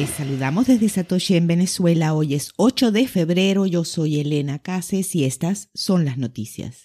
Les saludamos desde Satoshi en Venezuela. Hoy es 8 de febrero. Yo soy Elena Cases y estas son las noticias.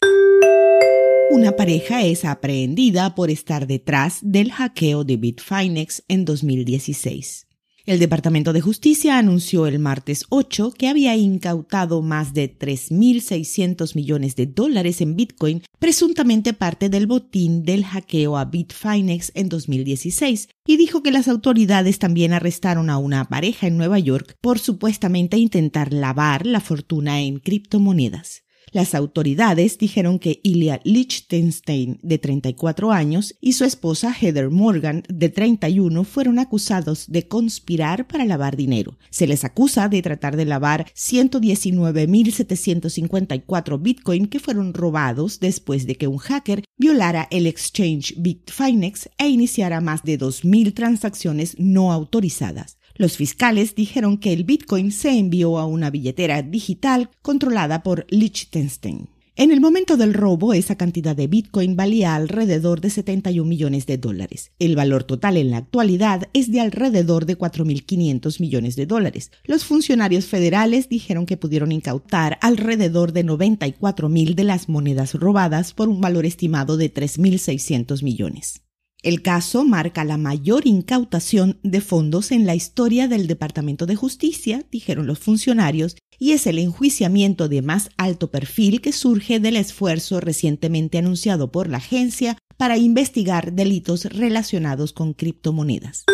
Una pareja es aprehendida por estar detrás del hackeo de Bitfinex en 2016. El Departamento de Justicia anunció el martes 8 que había incautado más de 3.600 millones de dólares en Bitcoin, presuntamente parte del botín del hackeo a Bitfinex en 2016, y dijo que las autoridades también arrestaron a una pareja en Nueva York por supuestamente intentar lavar la fortuna en criptomonedas. Las autoridades dijeron que Ilya Lichtenstein, de 34 años, y su esposa Heather Morgan, de 31, fueron acusados de conspirar para lavar dinero. Se les acusa de tratar de lavar 119.754 Bitcoin que fueron robados después de que un hacker violara el exchange Bitfinex e iniciara más de 2.000 transacciones no autorizadas. Los fiscales dijeron que el Bitcoin se envió a una billetera digital controlada por Liechtenstein. En el momento del robo, esa cantidad de Bitcoin valía alrededor de 71 millones de dólares. El valor total en la actualidad es de alrededor de 4.500 millones de dólares. Los funcionarios federales dijeron que pudieron incautar alrededor de 94.000 de las monedas robadas por un valor estimado de 3.600 millones. El caso marca la mayor incautación de fondos en la historia del Departamento de Justicia, dijeron los funcionarios, y es el enjuiciamiento de más alto perfil que surge del esfuerzo recientemente anunciado por la agencia para investigar delitos relacionados con criptomonedas.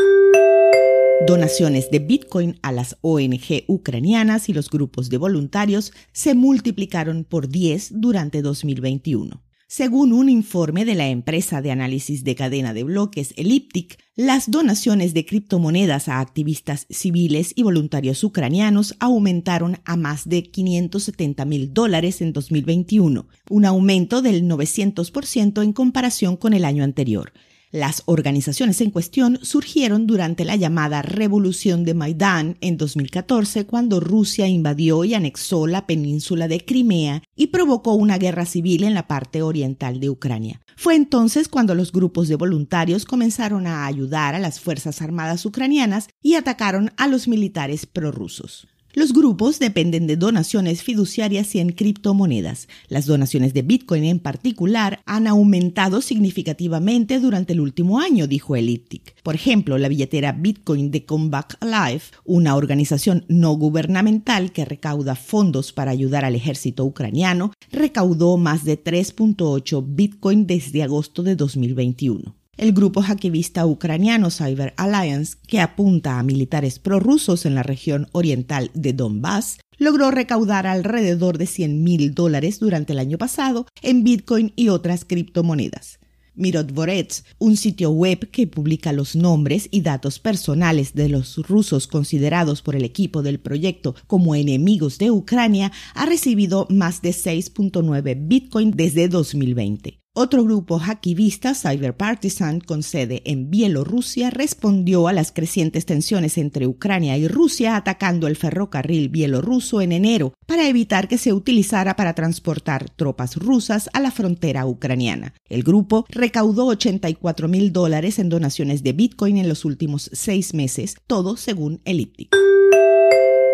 Donaciones de Bitcoin a las ONG ucranianas y los grupos de voluntarios se multiplicaron por 10 durante 2021. Según un informe de la empresa de análisis de cadena de bloques Elliptic, las donaciones de criptomonedas a activistas civiles y voluntarios ucranianos aumentaron a más de 570 mil dólares en 2021, un aumento del 900% en comparación con el año anterior. Las organizaciones en cuestión surgieron durante la llamada Revolución de Maidán en 2014, cuando Rusia invadió y anexó la península de Crimea y provocó una guerra civil en la parte oriental de Ucrania. Fue entonces cuando los grupos de voluntarios comenzaron a ayudar a las Fuerzas Armadas ucranianas y atacaron a los militares prorrusos. Los grupos dependen de donaciones fiduciarias y en criptomonedas. Las donaciones de Bitcoin en particular han aumentado significativamente durante el último año, dijo Elliptic. Por ejemplo, la billetera Bitcoin de Comeback Life, una organización no gubernamental que recauda fondos para ayudar al ejército ucraniano, recaudó más de 3.8 Bitcoin desde agosto de 2021. El grupo hackivista ucraniano Cyber Alliance, que apunta a militares prorrusos en la región oriental de Donbass, logró recaudar alrededor de 100 mil dólares durante el año pasado en Bitcoin y otras criptomonedas. Mirotvorets, un sitio web que publica los nombres y datos personales de los rusos considerados por el equipo del proyecto como enemigos de Ucrania, ha recibido más de 6.9 Bitcoin desde 2020. Otro grupo hackivista, Cyber Partisan, con sede en Bielorrusia, respondió a las crecientes tensiones entre Ucrania y Rusia atacando el ferrocarril bielorruso en enero para evitar que se utilizara para transportar tropas rusas a la frontera ucraniana. El grupo recaudó 84 mil dólares en donaciones de Bitcoin en los últimos seis meses, todo según Elliptic.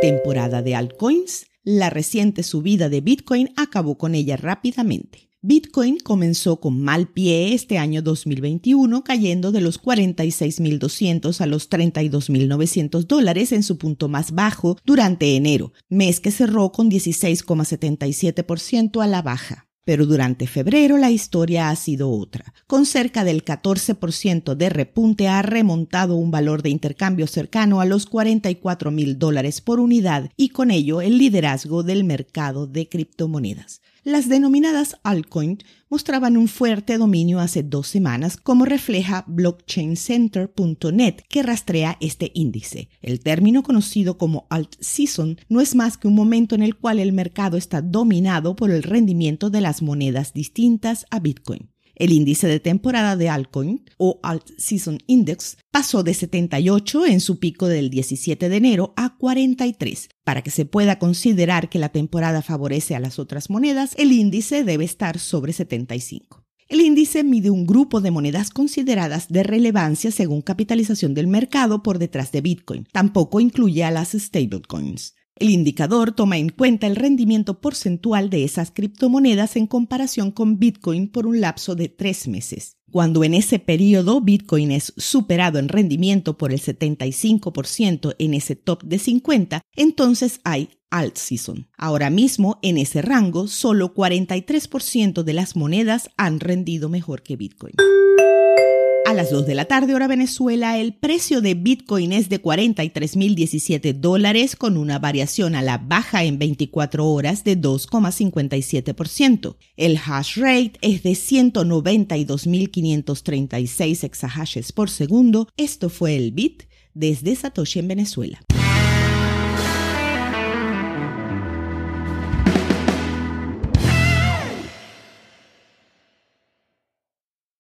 Temporada de altcoins. La reciente subida de Bitcoin acabó con ella rápidamente. Bitcoin comenzó con mal pie este año 2021, cayendo de los 46.200 a los 32.900 dólares en su punto más bajo durante enero, mes que cerró con 16,77% a la baja. Pero durante febrero la historia ha sido otra. Con cerca del 14% de repunte ha remontado un valor de intercambio cercano a los 44 mil dólares por unidad y con ello el liderazgo del mercado de criptomonedas. Las denominadas altcoins mostraban un fuerte dominio hace dos semanas, como refleja blockchaincenter.net, que rastrea este índice. El término conocido como alt season no es más que un momento en el cual el mercado está dominado por el rendimiento de las monedas distintas a Bitcoin. El índice de temporada de altcoin o Alt Season Index pasó de 78 en su pico del 17 de enero a 43. Para que se pueda considerar que la temporada favorece a las otras monedas, el índice debe estar sobre 75. El índice mide un grupo de monedas consideradas de relevancia según capitalización del mercado por detrás de Bitcoin. Tampoco incluye a las stablecoins. El indicador toma en cuenta el rendimiento porcentual de esas criptomonedas en comparación con Bitcoin por un lapso de tres meses. Cuando en ese periodo Bitcoin es superado en rendimiento por el 75% en ese top de 50, entonces hay alt season. Ahora mismo, en ese rango, solo 43% de las monedas han rendido mejor que Bitcoin. A las 2 de la tarde hora Venezuela, el precio de Bitcoin es de 43.017 dólares con una variación a la baja en 24 horas de 2,57%. El hash rate es de 192.536 exahashes por segundo. Esto fue el Bit desde Satoshi en Venezuela.